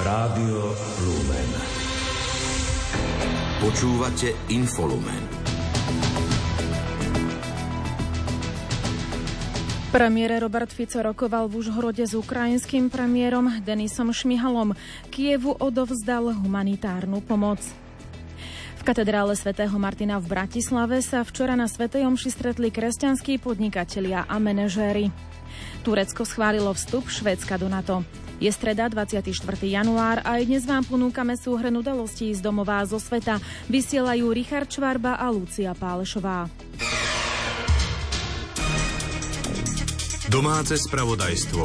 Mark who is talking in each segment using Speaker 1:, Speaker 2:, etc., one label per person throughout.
Speaker 1: Rádio Lumen. Počúvate Infolumen.
Speaker 2: Premiér Robert Fico rokoval v Užhorode s ukrajinským premiérom Denisom Šmihalom. Kievu odovzdal humanitárnu pomoc. V katedrále svätého Martina v Bratislave sa včera na Svetej Omši stretli kresťanskí podnikatelia a manažéri. Turecko schválilo vstup Švédska do NATO. Je streda 24. január a aj dnes vám ponúkame súhrn udalostí z domová zo sveta. Vysielajú Richard Čvarba a Lucia Pálešová.
Speaker 1: Domáce spravodajstvo.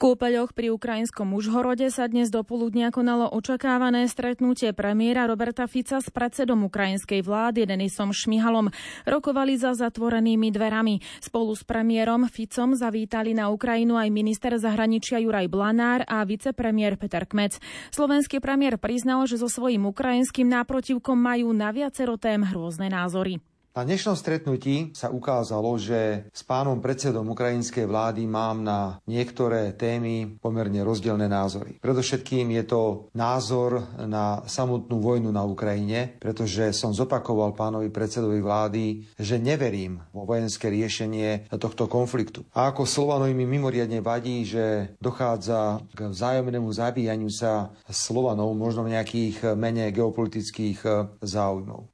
Speaker 2: Kúpeľoch pri ukrajinskom Užhorode sa dnes do poludnia konalo očakávané stretnutie premiéra Roberta Fica s predsedom ukrajinskej vlády Denisom Šmihalom. Rokovali za zatvorenými dverami. Spolu s premiérom Ficom zavítali na Ukrajinu aj minister zahraničia Juraj Blanár a vicepremiér Peter Kmec. Slovenský premiér priznal, že so svojím ukrajinským náprotivkom majú na viacero tém hrôzne názory.
Speaker 3: Na dnešnom stretnutí sa ukázalo, že s pánom predsedom ukrajinskej vlády mám na niektoré témy pomerne rozdielne názory. Predovšetkým je to názor na samotnú vojnu na Ukrajine, pretože som zopakoval pánovi predsedovi vlády, že neverím vo vojenské riešenie tohto konfliktu. A ako Slovanovi mi mimoriadne vadí, že dochádza k vzájomnému zabíjaniu sa Slovanov možno v nejakých menej geopolitických záujmov.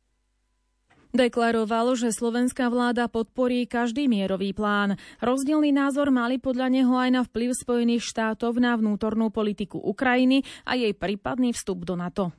Speaker 2: Deklaroval, že slovenská vláda podporí každý mierový plán. Rozdielný názor mali podľa neho aj na vplyv Spojených štátov na vnútornú politiku Ukrajiny a jej prípadný vstup do NATO.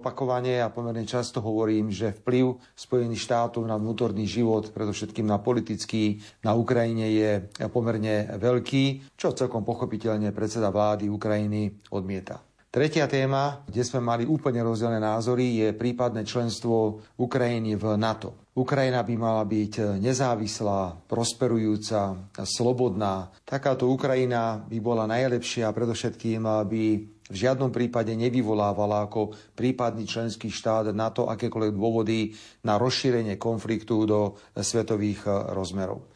Speaker 3: Opakovane a pomerne často hovorím, že vplyv Spojených štátov na vnútorný život, predovšetkým na politický, na Ukrajine je pomerne veľký, čo celkom pochopiteľne predseda vlády Ukrajiny odmieta. Tretia téma, kde sme mali úplne rozdielne názory, je prípadné členstvo Ukrajiny v NATO. Ukrajina by mala byť nezávislá, prosperujúca, slobodná. Takáto Ukrajina by bola najlepšia a predovšetkým by v žiadnom prípade nevyvolávala ako prípadný členský štát na to akékoľvek dôvody na rozšírenie konfliktu do svetových rozmerov.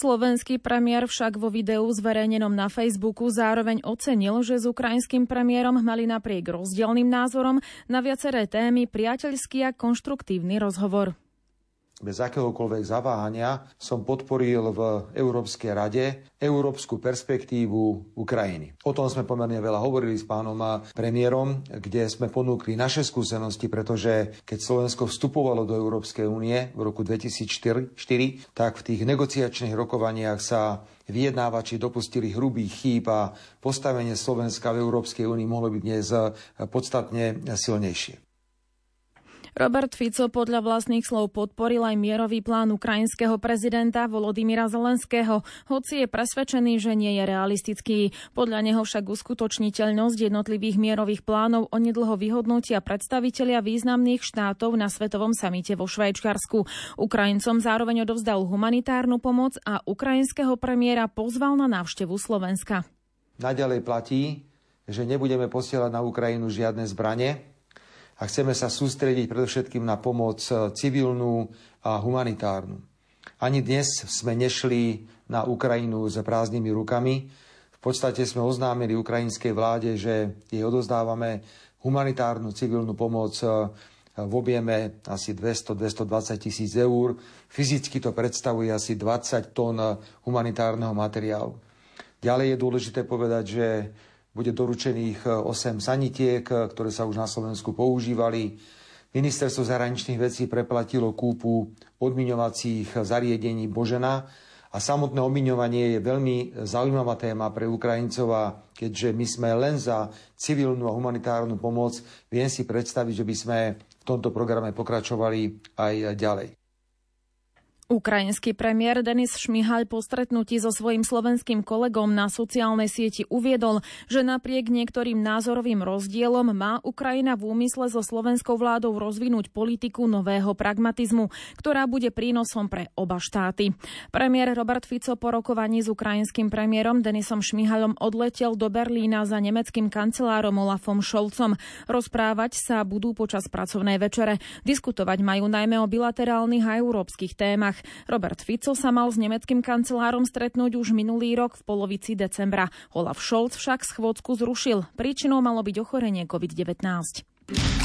Speaker 2: Slovenský premiér však vo videu zverejnenom na Facebooku zároveň ocenil, že s ukrajinským premiérom mali napriek rozdielným názorom na viaceré témy priateľský a konštruktívny rozhovor
Speaker 3: bez akéhokoľvek zaváhania som podporil v Európskej rade európsku perspektívu Ukrajiny. O tom sme pomerne veľa hovorili s pánom premiérom, kde sme ponúkli naše skúsenosti, pretože keď Slovensko vstupovalo do Európskej únie v roku 2004, tak v tých negociačných rokovaniach sa vyjednávači dopustili hrubých chýb a postavenie Slovenska v Európskej únii mohlo byť dnes podstatne silnejšie.
Speaker 2: Robert Fico podľa vlastných slov podporil aj mierový plán ukrajinského prezidenta Volodymyra Zelenského, hoci je presvedčený, že nie je realistický. Podľa neho však uskutočniteľnosť jednotlivých mierových plánov onedlho vyhodnotia predstavitelia významných štátov na svetovom samite vo Švajčiarsku. Ukrajincom zároveň odovzdal humanitárnu pomoc a ukrajinského premiéra pozval na návštevu Slovenska.
Speaker 3: Naďalej platí, že nebudeme posielať na Ukrajinu žiadne zbranie, a chceme sa sústrediť predovšetkým na pomoc e, civilnú a humanitárnu. Ani dnes sme nešli na Ukrajinu s prázdnymi rukami. V podstate sme oznámili ukrajinskej vláde, že jej odozdávame humanitárnu civilnú pomoc e, v objeme asi 200-220 tisíc eur. Fyzicky to predstavuje asi 20 tón humanitárneho materiálu. Ďalej je dôležité povedať, že bude doručených 8 e, sanitiek, e, ktoré sa už na Slovensku používali. Ministerstvo zahraničných vecí preplatilo kúpu odmiňovacích zariadení Božena a samotné obmiňovanie je veľmi zaujímavá téma pre Ukrajincov keďže my sme len za civilnú a humanitárnu pomoc, viem si predstaviť, že by sme v tomto programe pokračovali aj ďalej.
Speaker 2: Ukrajinský premiér Denis Šmihal po stretnutí so svojím slovenským kolegom na sociálnej sieti uviedol, že napriek niektorým názorovým rozdielom má Ukrajina v úmysle so slovenskou vládou rozvinúť politiku nového pragmatizmu, ktorá bude prínosom pre oba štáty. Premiér Robert Fico po rokovaní s ukrajinským premiérom Denisom Šmihalom odletel do Berlína za nemeckým kancelárom Olafom Scholzom. Rozprávať sa budú počas pracovnej večere. Diskutovať majú najmä o bilaterálnych a európskych témach. Krajinách. Robert Fico sa mal s nemeckým kancelárom stretnúť už minulý rok v polovici decembra. Olaf Scholz však schôdzku zrušil. Príčinou malo byť ochorenie COVID-19.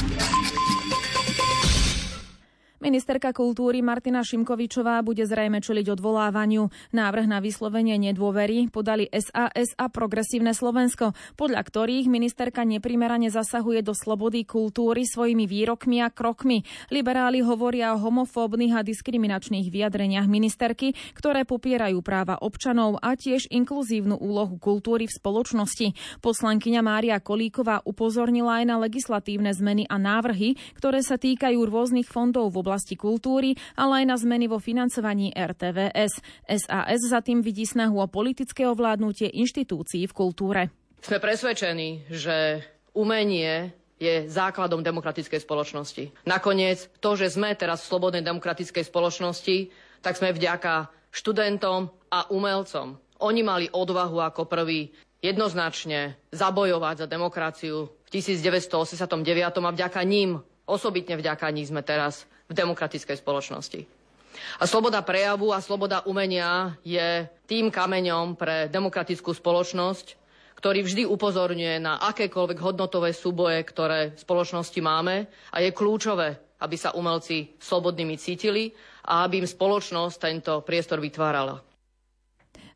Speaker 2: Ministerka kultúry Martina Šimkovičová bude zrejme čeliť odvolávaniu. Návrh na vyslovenie nedôvery podali SAS a Progresívne Slovensko, podľa ktorých ministerka neprimerane zasahuje do slobody kultúry svojimi výrokmi a krokmi. Liberáli hovoria o homofóbnych a diskriminačných vyjadreniach ministerky, ktoré popierajú práva občanov a tiež inkluzívnu úlohu kultúry v spoločnosti. Poslankyňa Mária Kolíková upozornila aj na legislatívne zmeny a návrhy, ktoré sa týkajú rôznych fondov v oblasti kultúry, ale aj na zmeny vo financovaní RTVS. SAS za tým vidí snahu o politické ovládnutie inštitúcií v kultúre.
Speaker 4: Sme presvedčení, že umenie je základom demokratickej spoločnosti. Nakoniec to, že sme teraz v slobodnej demokratickej spoločnosti, tak sme vďaka študentom a umelcom. Oni mali odvahu ako prví jednoznačne zabojovať za demokraciu v 1989 a vďaka ním, osobitne vďaka ním sme teraz v demokratickej spoločnosti. A sloboda prejavu a sloboda umenia je tým kameňom pre demokratickú spoločnosť, ktorý vždy upozorňuje na akékoľvek hodnotové súboje, ktoré v spoločnosti máme a je kľúčové, aby sa umelci slobodnými cítili a aby im spoločnosť tento priestor vytvárala.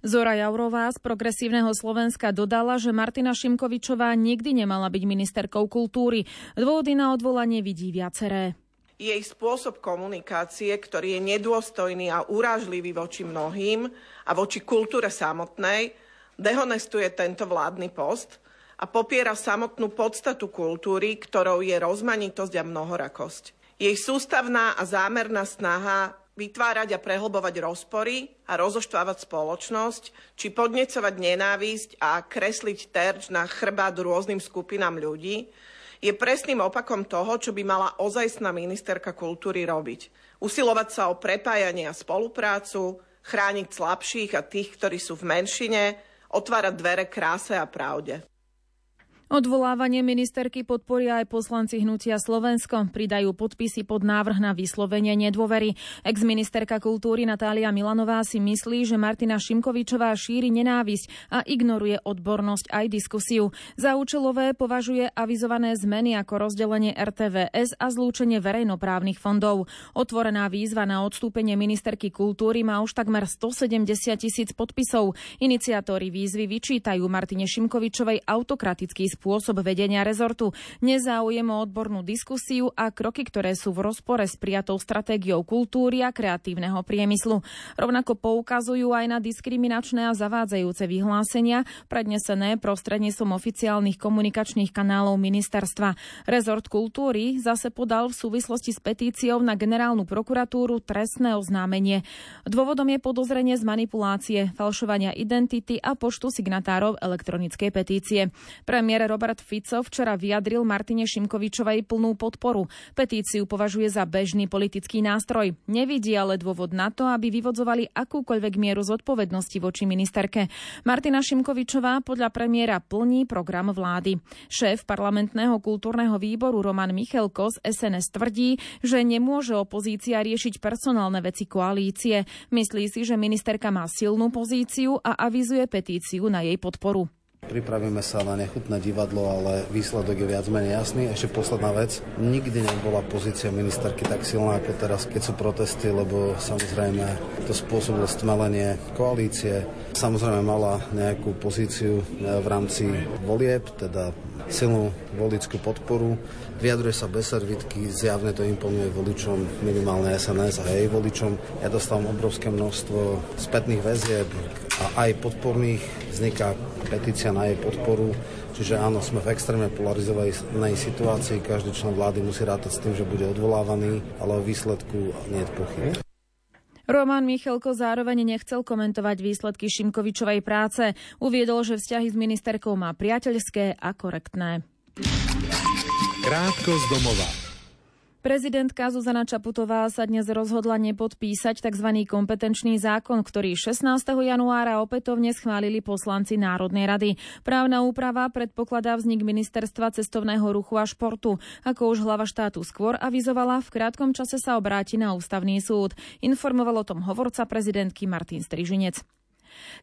Speaker 2: Zora Jaurová z Progresívneho Slovenska dodala, že Martina Šimkovičová nikdy nemala byť ministerkou kultúry. Dôvody na odvolanie vidí viaceré
Speaker 5: jej spôsob komunikácie, ktorý je nedôstojný a urážlivý voči mnohým a voči kultúre samotnej, dehonestuje tento vládny post a popiera samotnú podstatu kultúry, ktorou je rozmanitosť a mnohorakosť. Jej sústavná a zámerná snaha vytvárať a prehlbovať rozpory a rozoštvávať spoločnosť, či podnecovať nenávisť a kresliť terč na chrbát rôznym skupinám ľudí, je presným opakom toho, čo by mala ozajstná ministerka kultúry robiť. Usilovať sa o prepájanie a spoluprácu, chrániť slabších a tých, ktorí sú v menšine, otvárať dvere kráse a pravde.
Speaker 2: Odvolávanie ministerky podporia aj poslanci hnutia Slovensko. Pridajú podpisy pod návrh na vyslovenie nedôvery. Ex-ministerka kultúry Natália Milanová si myslí, že Martina Šimkovičová šíri nenávisť a ignoruje odbornosť aj diskusiu. Za účelové považuje avizované zmeny ako rozdelenie RTVS a zlúčenie verejnoprávnych fondov. Otvorená výzva na odstúpenie ministerky kultúry má už takmer 170 tisíc podpisov. Iniciátori výzvy vyčítajú Martine Šimkovičovej autokratický spôsob vedenia rezortu, nezáujem o odbornú diskusiu a kroky, ktoré sú v rozpore s prijatou stratégiou kultúry a kreatívneho priemyslu. Rovnako poukazujú aj na diskriminačné a zavádzajúce vyhlásenia prednesené prostredníctvom oficiálnych komunikačných kanálov ministerstva. Rezort kultúry zase podal v súvislosti s petíciou na generálnu prokuratúru trestné oznámenie. Dôvodom je podozrenie z manipulácie, falšovania identity a poštu signatárov elektronickej petície. Premiér Robert Fico včera vyjadril Martine Šimkovičovej plnú podporu. Petíciu považuje za bežný politický nástroj. Nevidí ale dôvod na to, aby vyvodzovali akúkoľvek mieru zodpovednosti voči ministerke. Martina Šimkovičová podľa premiéra plní program vlády. Šéf parlamentného kultúrneho výboru Roman Michelko z SNS tvrdí, že nemôže opozícia riešiť personálne veci koalície. Myslí si, že ministerka má silnú pozíciu a avizuje petíciu na jej podporu.
Speaker 6: Pripravíme sa na nechutné divadlo, ale výsledok je viac menej jasný. Ešte posledná vec. Nikdy nebola pozícia ministerky tak silná ako teraz, keď sú protesty, lebo samozrejme to spôsobilo stmelenie koalície. Samozrejme mala nejakú pozíciu e, v rámci volieb, teda silnú volickú podporu. Vyjadruje sa bez servitky, zjavne to imponuje voličom, minimálne SNS a jej voličom. Ja dostávam obrovské množstvo spätných väzieb a aj podporných. Vzniká petícia na jej podporu. Čiže áno, sme v extrémne polarizovanej situácii. Každý člen vlády musí rátať s tým, že bude odvolávaný, ale o výsledku nie je pochyb.
Speaker 2: Roman Michalko zároveň nechcel komentovať výsledky Šimkovičovej práce. Uviedol, že vzťahy s ministerkou má priateľské a korektné.
Speaker 1: Krátko z domova.
Speaker 2: Prezidentka Zuzana Čaputová sa dnes rozhodla nepodpísať tzv. kompetenčný zákon, ktorý 16. januára opätovne schválili poslanci Národnej rady. Právna úprava predpokladá vznik ministerstva cestovného ruchu a športu. Ako už hlava štátu skôr avizovala, v krátkom čase sa obráti na ústavný súd. Informoval o tom hovorca prezidentky Martin Strižinec.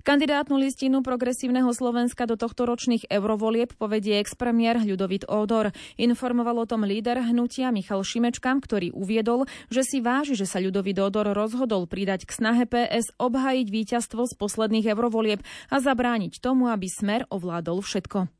Speaker 2: Kandidátnu listinu progresívneho Slovenska do tohto ročných eurovolieb povedie expremiér Ľudovit Ódor. Informoval o tom líder hnutia Michal Šimečka, ktorý uviedol, že si váži, že sa Ľudovit Ódor rozhodol pridať k snahe PS obhajiť víťazstvo z posledných eurovolieb a zabrániť tomu, aby smer ovládol všetko.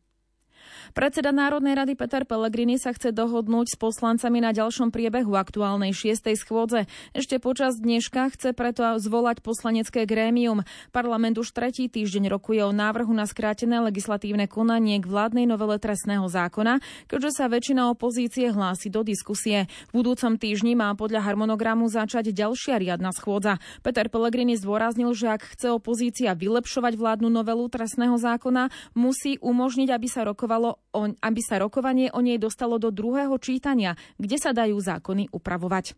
Speaker 2: Predseda Národnej rady Peter Pellegrini sa chce dohodnúť s poslancami na ďalšom priebehu aktuálnej šiestej schôdze. Ešte počas dneška chce preto zvolať poslanecké grémium. Parlament už tretí týždeň rokuje o návrhu na skrátené legislatívne konanie k vládnej novele trestného zákona, keďže sa väčšina opozície hlási do diskusie. V budúcom týždni má podľa harmonogramu začať ďalšia riadna schôdza. Peter Pellegrini zdôraznil, že ak chce opozícia vylepšovať vládnu novelu trestného zákona, musí umožniť, aby sa rokovalo aby sa rokovanie o nej dostalo do druhého čítania, kde sa dajú zákony upravovať.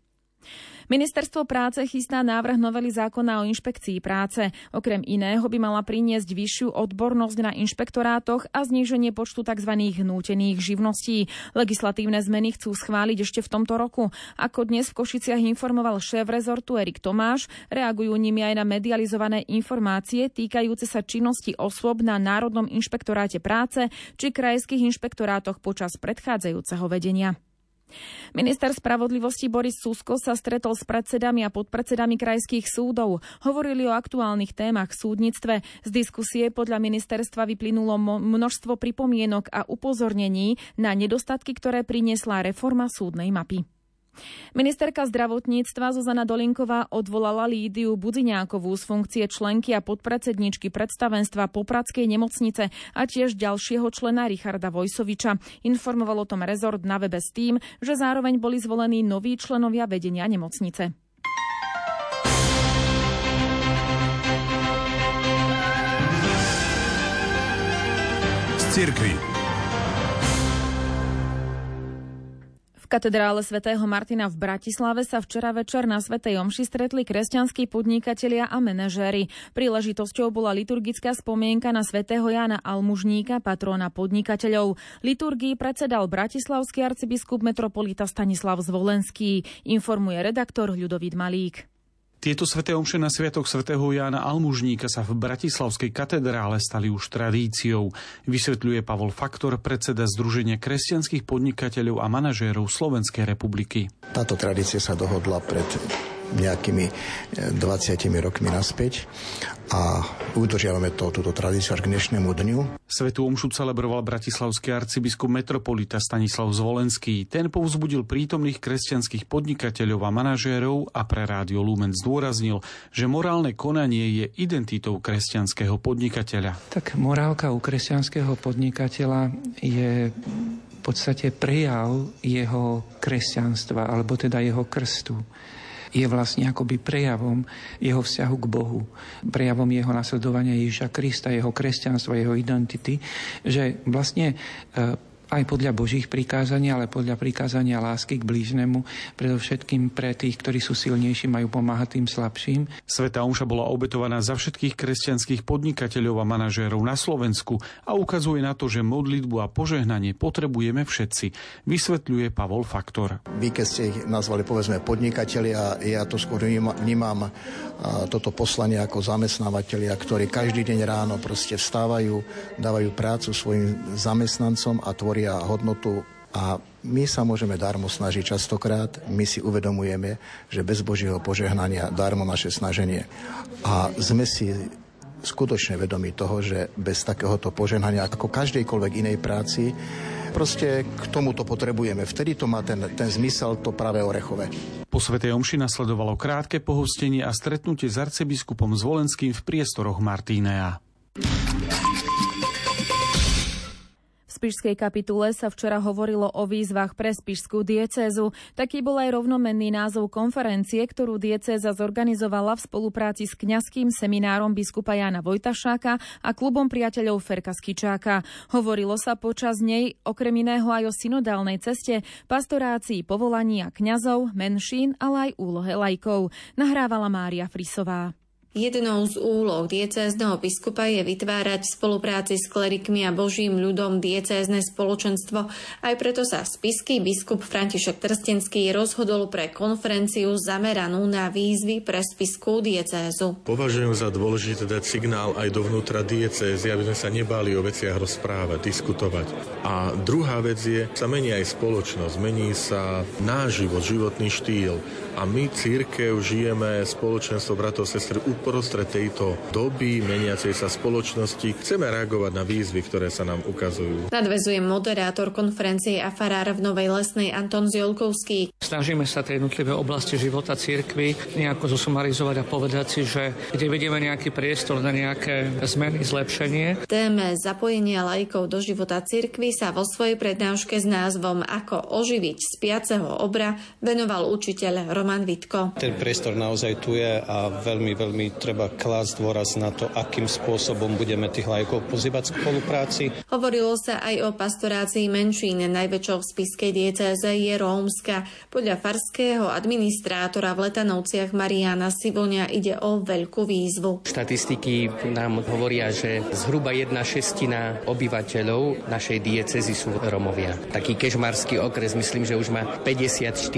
Speaker 2: Ministerstvo práce chystá návrh novely zákona o inšpekcii práce. Okrem iného by mala priniesť vyššiu odbornosť na inšpektorátoch a zníženie počtu tzv. nútených živností. Legislatívne zmeny chcú schváliť ešte v tomto roku. Ako dnes v Košiciach informoval šéf rezortu Erik Tomáš, reagujú nimi aj na medializované informácie týkajúce sa činnosti osôb na Národnom inšpektoráte práce či krajských inšpektorátoch počas predchádzajúceho vedenia. Minister spravodlivosti Boris Susko sa stretol s predsedami a podpredsedami krajských súdov. Hovorili o aktuálnych témach v súdnictve. Z diskusie podľa ministerstva vyplynulo množstvo pripomienok a upozornení na nedostatky, ktoré priniesla reforma súdnej mapy. Ministerka zdravotníctva Zuzana Dolinková odvolala Lídiu Budziňákovú z funkcie členky a podpredsedničky predstavenstva Popradskej nemocnice a tiež ďalšieho člena Richarda Vojsoviča. Informoval o tom rezort na webe s tým, že zároveň boli zvolení noví členovia vedenia nemocnice.
Speaker 1: Z.
Speaker 2: katedrále svätého Martina v Bratislave sa včera večer na Svetej Omši stretli kresťanskí podnikatelia a manažéri. Príležitosťou bola liturgická spomienka na svätého Jana Almužníka, patróna podnikateľov. Liturgii predsedal bratislavský arcibiskup metropolita Stanislav Zvolenský, informuje redaktor Ľudovít Malík.
Speaker 7: Tieto sveté omše na sviatok svätého Jána Almužníka sa v Bratislavskej katedrále stali už tradíciou, vysvetľuje Pavol Faktor, predseda Združenia kresťanských podnikateľov a manažérov Slovenskej republiky.
Speaker 8: Táto tradícia sa dohodla pred nejakými 20 e, rokmi naspäť a udržiavame to, túto tradíciu až k dnešnému dňu.
Speaker 7: Svetú omšu celebroval bratislavský arcibiskup metropolita Stanislav Zvolenský. Ten povzbudil prítomných kresťanských podnikateľov a manažérov a pre Rádio Lumen zdôraznil, že morálne konanie je identitou kresťanského podnikateľa.
Speaker 9: Tak morálka u kresťanského podnikateľa je v podstate prejav jeho kresťanstva, alebo teda jeho krstu je vlastne akoby prejavom jeho vzťahu k Bohu, prejavom jeho nasledovania Ježiša Krista, jeho kresťanstva, jeho identity, že vlastne e, aj podľa Božích prikázaní, ale podľa prikázania lásky k blížnemu, predovšetkým pre tých, ktorí sú silnejší, majú pomáhať tým slabším.
Speaker 7: Sveta Omša bola obetovaná za všetkých kresťanských podnikateľov a manažérov na Slovensku a ukazuje na to, že modlitbu a požehnanie potrebujeme všetci, vysvetľuje Pavol Faktor.
Speaker 8: Vy, keď ste ich nazvali, povedzme, podnikateľi a ja to skôr vnímam toto poslanie ako zamestnávateľia, ktorí každý deň ráno proste vstávajú, dávajú prácu svojim zamestnancom a tvoria hodnotu a my sa môžeme darmo snažiť častokrát, my si uvedomujeme, že bez Božieho požehnania darmo naše snaženie. A sme si skutočne vedomi toho, že bez takéhoto požehnania, ako každejkoľvek inej práci, proste k tomuto potrebujeme. Vtedy to má ten, ten zmysel, to práve orechové.
Speaker 7: Po Svetej Omši nasledovalo krátke pohostenie a stretnutie s arcibiskupom Zvolenským v priestoroch Martínea.
Speaker 2: Spišskej kapitule sa včera hovorilo o výzvach pre spišskú diecézu. Taký bol aj rovnomenný názov konferencie, ktorú diecéza zorganizovala v spolupráci s kňazským seminárom biskupa Jana Vojtašáka a klubom priateľov Ferka Skičáka. Hovorilo sa počas nej okrem iného aj o synodálnej ceste, pastorácii povolania kňazov, menšín, ale aj úlohe lajkov. Nahrávala Mária Frisová.
Speaker 10: Jednou z úloh diecézneho biskupa je vytvárať v spolupráci s klerikmi a božím ľudom diecézne spoločenstvo. Aj preto sa spiský biskup František Trstenský rozhodol pre konferenciu zameranú na výzvy pre spiskú diecézu.
Speaker 11: Považujem za dôležité dať signál aj dovnútra diecézy, aby sme sa nebáli o veciach rozprávať, diskutovať. A druhá vec je, sa mení aj spoločnosť, mení sa náš život, životný štýl. A my, církev, žijeme spoločenstvo bratov sestry uprostred tejto doby meniacej sa spoločnosti. Chceme reagovať na výzvy, ktoré sa nám ukazujú.
Speaker 10: Nadvezuje moderátor konferencie a farár v Novej Lesnej Anton Ziolkovský.
Speaker 12: Snažíme sa tie jednotlivé oblasti života církvy nejako zosumarizovať a povedať si, že kde vidíme nejaký priestor na nejaké zmeny, zlepšenie.
Speaker 10: Téme zapojenia lajkov do života církvy sa vo svojej prednáške s názvom Ako oživiť spiaceho obra venoval učiteľ Roman Roman Vitko.
Speaker 13: Ten priestor naozaj tu je a veľmi, veľmi treba klásť dôraz na to, akým spôsobom budeme tých lajkov pozývať k spolupráci.
Speaker 10: Hovorilo sa aj o pastorácii menšín. Najväčšou v spiskej diecéze je Rómska. Podľa farského administrátora v Letanovciach Mariana Sivonia ide o veľkú výzvu.
Speaker 14: Štatistiky nám hovoria, že zhruba jedna šestina obyvateľov našej diecezy sú Rómovia. Taký kežmarský okres, myslím, že už má 54%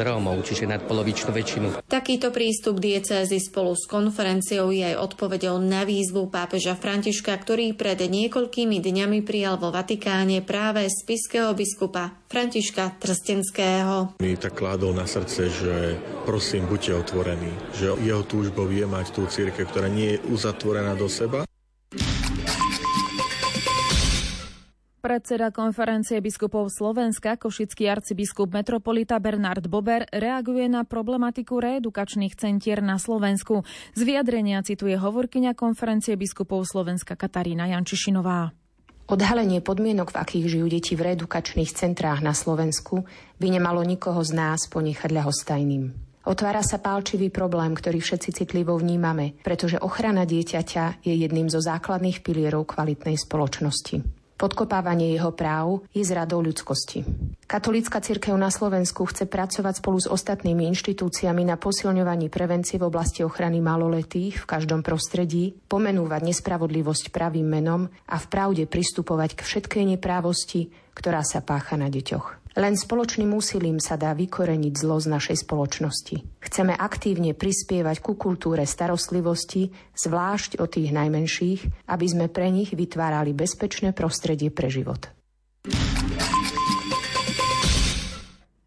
Speaker 14: Rómov, čiže na nadpolovičnú väčšinu.
Speaker 10: Takýto prístup diecézy spolu s konferenciou je aj odpovedou na výzvu pápeža Františka, ktorý pred niekoľkými dňami prijal vo Vatikáne práve spiského biskupa Františka Trstenského.
Speaker 11: Mi tak kládol na srdce, že prosím, buďte otvorení, že jeho túžbou je mať tú církev, ktorá nie je uzatvorená do seba,
Speaker 2: Predseda konferencie biskupov Slovenska, košický arcibiskup metropolita Bernard Bober, reaguje na problematiku reedukačných centier na Slovensku. Z vyjadrenia cituje hovorkyňa konferencie biskupov Slovenska Katarína Jančišinová.
Speaker 15: Odhalenie podmienok, v akých žijú deti v reedukačných centrách na Slovensku, by nemalo nikoho z nás ponechať ľahostajným. Otvára sa pálčivý problém, ktorý všetci citlivo vnímame, pretože ochrana dieťaťa je jedným zo základných pilierov kvalitnej spoločnosti. Podkopávanie jeho práv je zradou ľudskosti. Katolícka cirkev na Slovensku chce pracovať spolu s ostatnými inštitúciami na posilňovaní prevencie v oblasti ochrany maloletých v každom prostredí, pomenúvať nespravodlivosť pravým menom a v pravde pristupovať k všetkej neprávosti, ktorá sa pácha na deťoch. Len spoločným úsilím sa dá vykoreniť zlo z našej spoločnosti. Chceme aktívne prispievať ku kultúre starostlivosti, zvlášť o tých najmenších, aby sme pre nich vytvárali bezpečné prostredie pre život.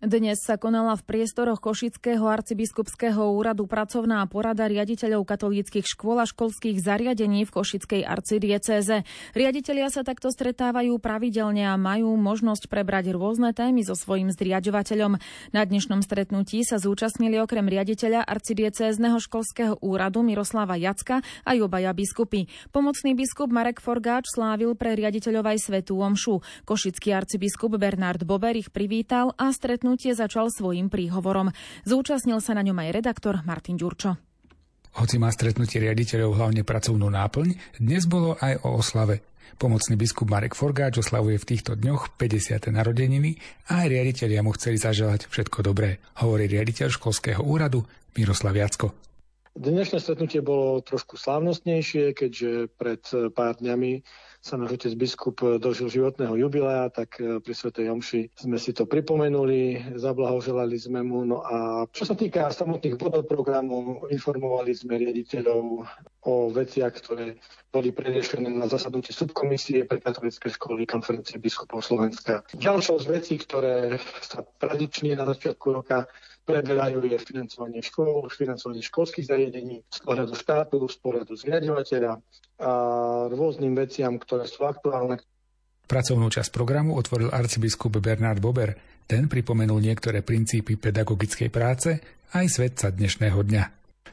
Speaker 2: Dnes sa konala v priestoroch Košického arcibiskupského úradu pracovná porada riaditeľov katolíckých škôl a školských zariadení v Košickej arcidiecéze. Riaditeľia sa takto stretávajú pravidelne a majú možnosť prebrať rôzne témy so svojím zriaďovateľom. Na dnešnom stretnutí sa zúčastnili okrem riaditeľa arcidiecézneho školského úradu Miroslava Jacka aj obaja biskupy. Pomocný biskup Marek Forgáč slávil pre riaditeľov aj svetú omšu. Košický arcibiskup Bernard Bober ich privítal a stretnú stretnutie začal svojim príhovorom. Zúčastnil sa na ňom aj redaktor Martin Ďurčo.
Speaker 16: Hoci má stretnutie riaditeľov hlavne pracovnú náplň, dnes bolo aj o oslave. Pomocný biskup Marek Forgáč oslavuje v týchto dňoch 50. narodeniny a aj riaditeľia mu chceli zaželať všetko dobré, hovorí riaditeľ školského úradu Miroslav Jacko.
Speaker 17: Dnešné stretnutie bolo trošku slávnostnejšie, keďže pred pár dňami sa náš otec biskup dožil životného jubilea, tak e, pri Svetej Omši sme si to pripomenuli, zablahoželali sme mu. No a čo sa týka samotných bodov programu, informovali sme riaditeľov o veciach, ktoré boli preriešené na zasadnutí subkomisie pre katolické školy konferencie biskupov Slovenska. Ďalšou z vecí, ktoré sa tradične na začiatku roka preberajú je financovanie škôl, financovanie školských zariadení z pohľadu štátu, z pohľadu zriadovateľa a rôznym veciam, ktoré sú aktuálne.
Speaker 16: Pracovnú časť programu otvoril arcibiskup Bernard Bober. Ten pripomenul niektoré princípy pedagogickej práce aj svetca dnešného dňa.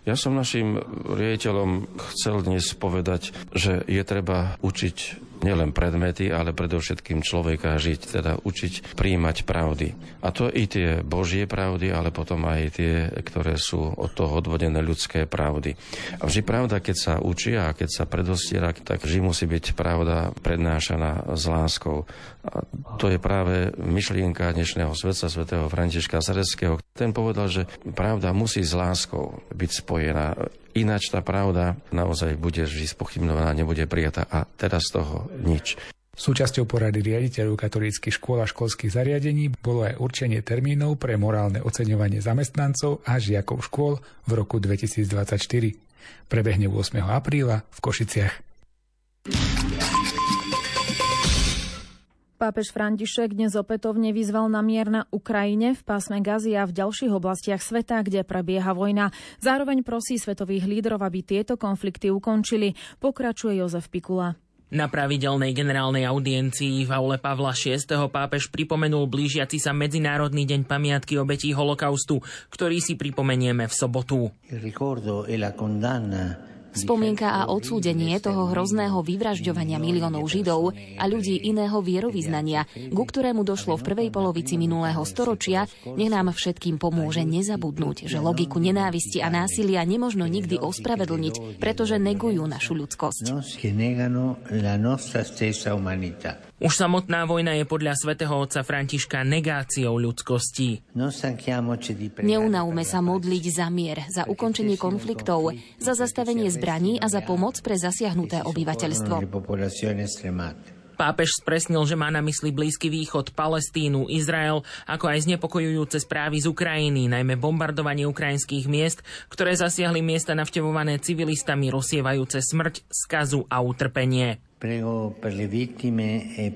Speaker 18: Ja som našim riaditeľom chcel dnes povedať, že je treba učiť nielen predmety, ale predovšetkým človeka žiť, teda učiť príjmať pravdy. A to i tie Božie pravdy, ale potom aj tie, ktoré sú od toho odvodené ľudské pravdy. A vždy pravda, keď sa učí a keď sa predostiera, tak vždy musí byť pravda prednášaná s láskou. A to je práve myšlienka dnešného svetca, svätého Františka Sareckého. Ten povedal, že pravda musí s láskou byť spojená. Ináč tá pravda naozaj bude vždy spochybnovaná, nebude prijatá a teda z toho nič.
Speaker 16: Súčasťou porady riaditeľov katolíckých škôl a školských zariadení bolo aj určenie termínov pre morálne oceňovanie zamestnancov a žiakov škôl v roku 2024. Prebehne 8. apríla v Košiciach.
Speaker 2: Pápež František dnes opätovne vyzval na mier na Ukrajine, v pásme Gazi a v ďalších oblastiach sveta, kde prebieha vojna. Zároveň prosí svetových lídrov, aby tieto konflikty ukončili. Pokračuje Jozef Pikula.
Speaker 19: Na pravidelnej generálnej audiencii v aule Pavla VI. pápež pripomenul blížiaci sa Medzinárodný deň pamiatky obetí holokaustu, ktorý si pripomenieme v sobotu. Il ricordo e la condanna
Speaker 20: Spomienka a odsúdenie toho hrozného vyvražďovania miliónov Židov a ľudí iného vierovýznania, ku ktorému došlo v prvej polovici minulého storočia, nech nám všetkým pomôže nezabudnúť, že logiku nenávisti a násilia nemožno nikdy ospravedlniť, pretože negujú našu ľudskosť.
Speaker 19: Už samotná vojna je podľa svätého otca Františka negáciou ľudskosti.
Speaker 20: Neunaume sa modliť za mier, za ukončenie konfliktov, za zastavenie zbraní a za pomoc pre zasiahnuté obyvateľstvo.
Speaker 19: Pápež spresnil, že má na mysli Blízky východ, Palestínu, Izrael, ako aj znepokojujúce správy z Ukrajiny, najmä bombardovanie ukrajinských miest, ktoré zasiahli miesta navštevované civilistami rozsievajúce smrť, skazu a utrpenie.
Speaker 20: E.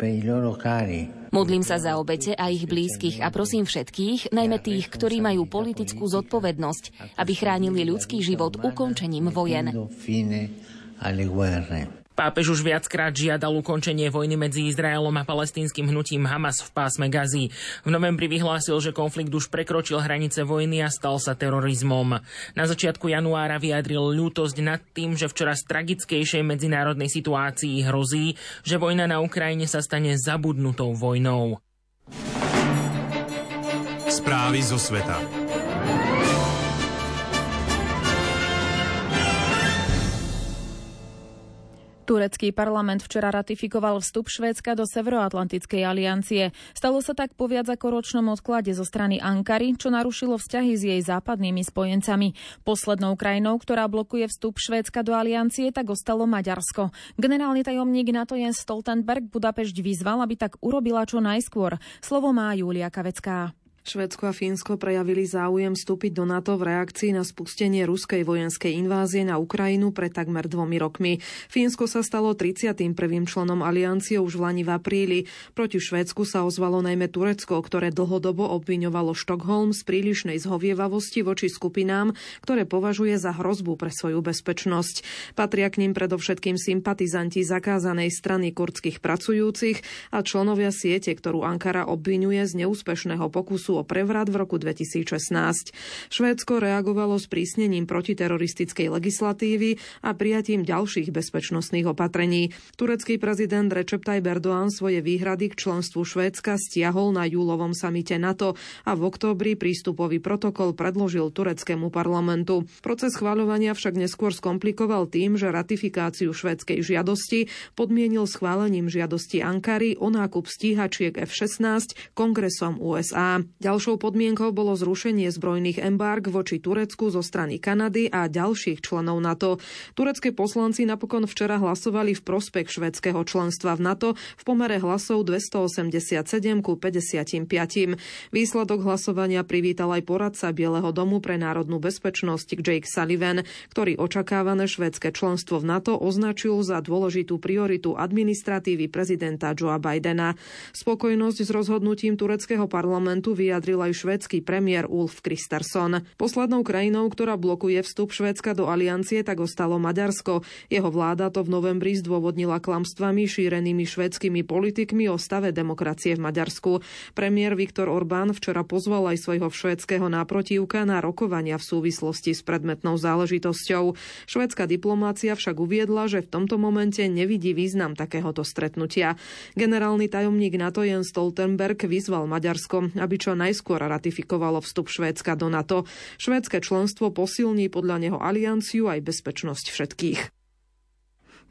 Speaker 20: Modlím sa za obete a ich blízkych a prosím všetkých, najmä tých, ktorí majú politickú zodpovednosť, aby chránili ľudský život ukončením vojen.
Speaker 19: Pápež už viackrát žiadal ukončenie vojny medzi Izraelom a palestínskym hnutím Hamas v pásme Gazy. V novembri vyhlásil, že konflikt už prekročil hranice vojny a stal sa terorizmom. Na začiatku januára vyjadril ľútosť nad tým, že v čoraz tragickejšej medzinárodnej situácii hrozí, že vojna na Ukrajine sa stane zabudnutou vojnou.
Speaker 1: Správy zo sveta.
Speaker 2: Turecký parlament včera ratifikoval vstup Švédska do Severoatlantickej aliancie. Stalo sa tak po viac ako ročnom odklade zo strany Ankary, čo narušilo vzťahy s jej západnými spojencami. Poslednou krajinou, ktorá blokuje vstup Švédska do aliancie, tak ostalo Maďarsko. Generálny tajomník NATO Jens Stoltenberg Budapešť vyzval, aby tak urobila čo najskôr. Slovo má Julia Kavecká.
Speaker 21: Švedsko a Fínsko prejavili záujem vstúpiť do NATO v reakcii na spustenie ruskej vojenskej invázie na Ukrajinu pred takmer dvomi rokmi. Fínsko sa stalo 31. členom aliancie už v Lani v apríli. Proti Švédsku sa ozvalo najmä Turecko, ktoré dlhodobo obviňovalo Štokholm z prílišnej zhovievavosti voči skupinám, ktoré považuje za hrozbu pre svoju bezpečnosť. Patria k ním predovšetkým sympatizanti zakázanej strany kurdských pracujúcich a členovia siete, ktorú Ankara obvinuje z neúspešného pokusu pokusu o prevrat v roku 2016. Švédsko reagovalo s prísnením protiteroristickej legislatívy a prijatím ďalších bezpečnostných opatrení. Turecký prezident Recep Tayyip Erdoğan svoje výhrady k členstvu Švédska stiahol na júlovom samite NATO a v októbri prístupový protokol predložil tureckému parlamentu. Proces schváľovania však neskôr skomplikoval tým, že ratifikáciu švédskej žiadosti podmienil schválením žiadosti Ankary o nákup stíhačiek F-16 kongresom USA. Ďalšou podmienkou bolo zrušenie zbrojných embarg voči Turecku zo strany Kanady a ďalších členov NATO. Turecké poslanci napokon včera hlasovali v prospech švedského členstva v NATO v pomere hlasov 287 ku 55. Výsledok hlasovania privítal aj poradca Bieleho domu pre národnú bezpečnosť Jake Sullivan, ktorý očakávané švedské členstvo v NATO označil za dôležitú prioritu administratívy prezidenta Joea Bidena. Spokojnosť s rozhodnutím tureckého parlamentu vyjadril vyjadril aj švédsky premiér Ulf Kristersson. Poslednou krajinou, ktorá blokuje vstup Švédska do aliancie, tak ostalo Maďarsko. Jeho vláda to v novembri zdôvodnila klamstvami šírenými švédskymi politikmi o stave demokracie v Maďarsku. Premiér Viktor Orbán včera pozval aj svojho švédskeho náprotivka na rokovania v súvislosti s predmetnou záležitosťou. Švédska diplomácia však uviedla, že v tomto momente nevidí význam takéhoto stretnutia. Generálny tajomník NATO Jens Stoltenberg vyzval Maďarsko, aby čo najskôr ratifikovalo vstup Švédska do NATO. Švédske členstvo posilní podľa neho alianciu aj bezpečnosť všetkých.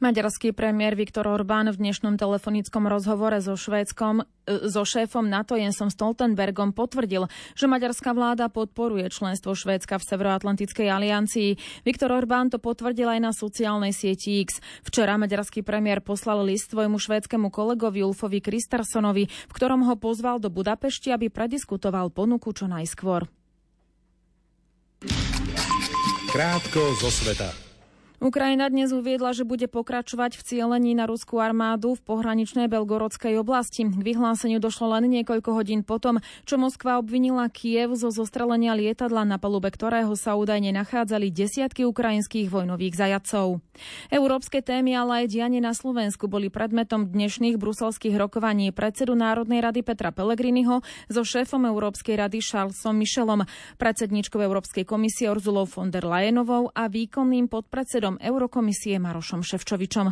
Speaker 2: Maďarský premiér Viktor Orbán v dnešnom telefonickom rozhovore so Švédskom, e, so šéfom NATO Jensom Stoltenbergom potvrdil, že maďarská vláda podporuje členstvo Švédska v Severoatlantickej aliancii. Viktor Orbán to potvrdil aj na sociálnej sieti X. Včera maďarský premiér poslal list svojmu švédskému kolegovi Ulfovi Kristarsonovi, v ktorom ho pozval do Budapešti, aby prediskutoval ponuku čo najskôr.
Speaker 1: Krátko zo sveta.
Speaker 2: Ukrajina dnes uviedla, že bude pokračovať v cieľení na ruskú armádu v pohraničnej Belgorodskej oblasti. K vyhláseniu došlo len niekoľko hodín potom, čo Moskva obvinila Kiev zo zostrelenia lietadla, na palube ktorého sa údajne nachádzali desiatky ukrajinských vojnových zajacov. Európske témy, ale aj dianie na Slovensku boli predmetom dnešných bruselských rokovaní predsedu Národnej rady Petra Pellegriniho so šéfom Európskej rady Charlesom Michelom, predsedničkou Európskej komisie Urzulou von der Leyenovou a výkonným podpredsedom predsedom Eurokomisie Marošom Ševčovičom.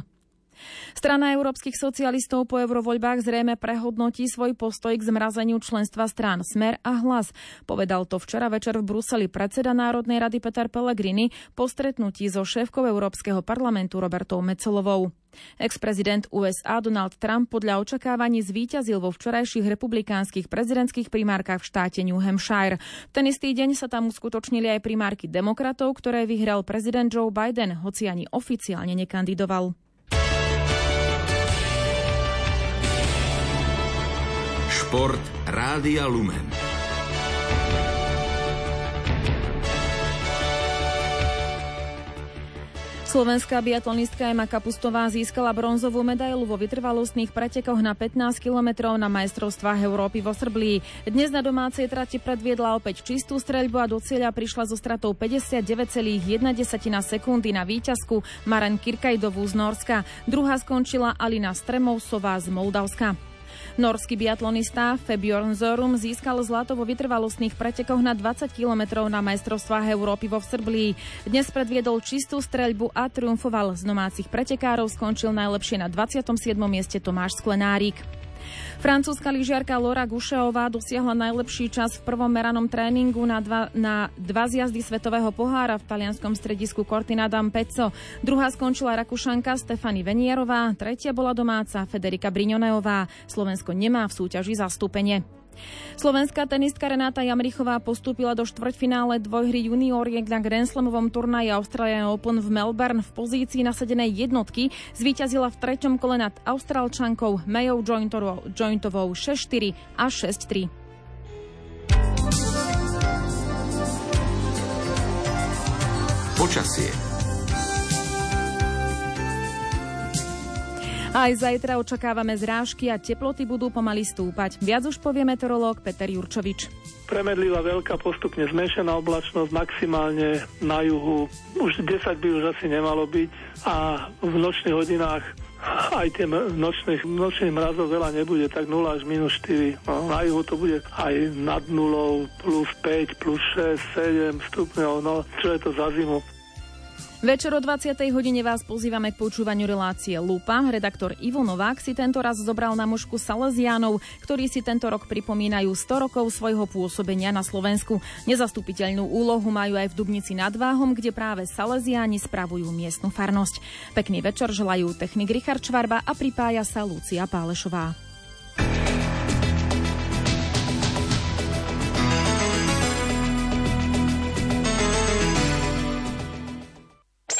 Speaker 2: Strana európskych socialistov po eurovoľbách zrejme prehodnotí svoj postoj k zmrazeniu členstva strán Smer a Hlas. Povedal to včera večer v Bruseli predseda Národnej rady Peter Pellegrini po stretnutí so šéfkou Európskeho parlamentu Robertou Mecelovou. Ex-prezident USA Donald Trump podľa očakávaní zvíťazil vo včerajších republikánskych prezidentských primárkach v štáte New Hampshire. Ten istý deň sa tam uskutočnili aj primárky demokratov, ktoré vyhral prezident Joe Biden, hoci ani oficiálne nekandidoval.
Speaker 1: Šport Rádia Lumen.
Speaker 2: Slovenská biatlonistka Ema Kapustová získala bronzovú medailu vo vytrvalostných pretekoch na 15 kilometrov na majstrovstvách Európy vo Srblii. Dnes na domácej trati predviedla opäť čistú streľbu a do cieľa prišla so stratou 59,1 sekundy na víťazku Maren Kirkajdovú z Norska. Druhá skončila Alina Stremovsová z Moldavska. Norský biatlonista Febjorn Zorum získal zlato vo vytrvalostných pretekoch na 20 km na majstrovstvách Európy vo Srblii. Dnes predviedol čistú streľbu a triumfoval z domácich pretekárov, skončil najlepšie na 27. mieste Tomáš Sklenárik. Francúzska lyžiarka Laura Gušeová dosiahla najlepší čas v prvom meranom tréningu na dva, na dva zjazdy Svetového pohára v talianskom stredisku Cortina d'Ampezzo. Druhá skončila Rakušanka Stefany Venierová, tretia bola domáca Federika Briňoneová. Slovensko nemá v súťaži zastúpenie. Slovenská tenistka Renáta Jamrichová postúpila do štvrťfinále dvojhry junioriek na Grand Slamovom turnaji Australian Open v Melbourne v pozícii nasadenej jednotky. Zvíťazila v treťom kole nad Austrálčankou Mayou Jointovou, Jointovou 6-4 a 6-3.
Speaker 1: Počasie
Speaker 2: Aj zajtra očakávame zrážky a teploty budú pomaly stúpať. Viac už povie meteorológ Peter Jurčovič.
Speaker 22: Premedlivá veľká postupne zmenšená oblačnosť maximálne na juhu. Už 10 by už asi nemalo byť a v nočných hodinách aj tie nočných, nočných mrazov veľa nebude, tak 0 až minus 4. No, na juhu to bude aj nad nulou, plus 5, plus 6, 7 stupňov. No, čo je to za zimu?
Speaker 2: Večer o 20. hodine vás pozývame k počúvaniu relácie Lupa. Redaktor Ivo Novák si tento raz zobral na mužku Salesiánov, ktorí si tento rok pripomínajú 100 rokov svojho pôsobenia na Slovensku. Nezastupiteľnú úlohu majú aj v Dubnici nad Váhom, kde práve Salesiáni spravujú miestnu farnosť. Pekný večer želajú technik Richard Čvarba a pripája sa Lucia Pálešová.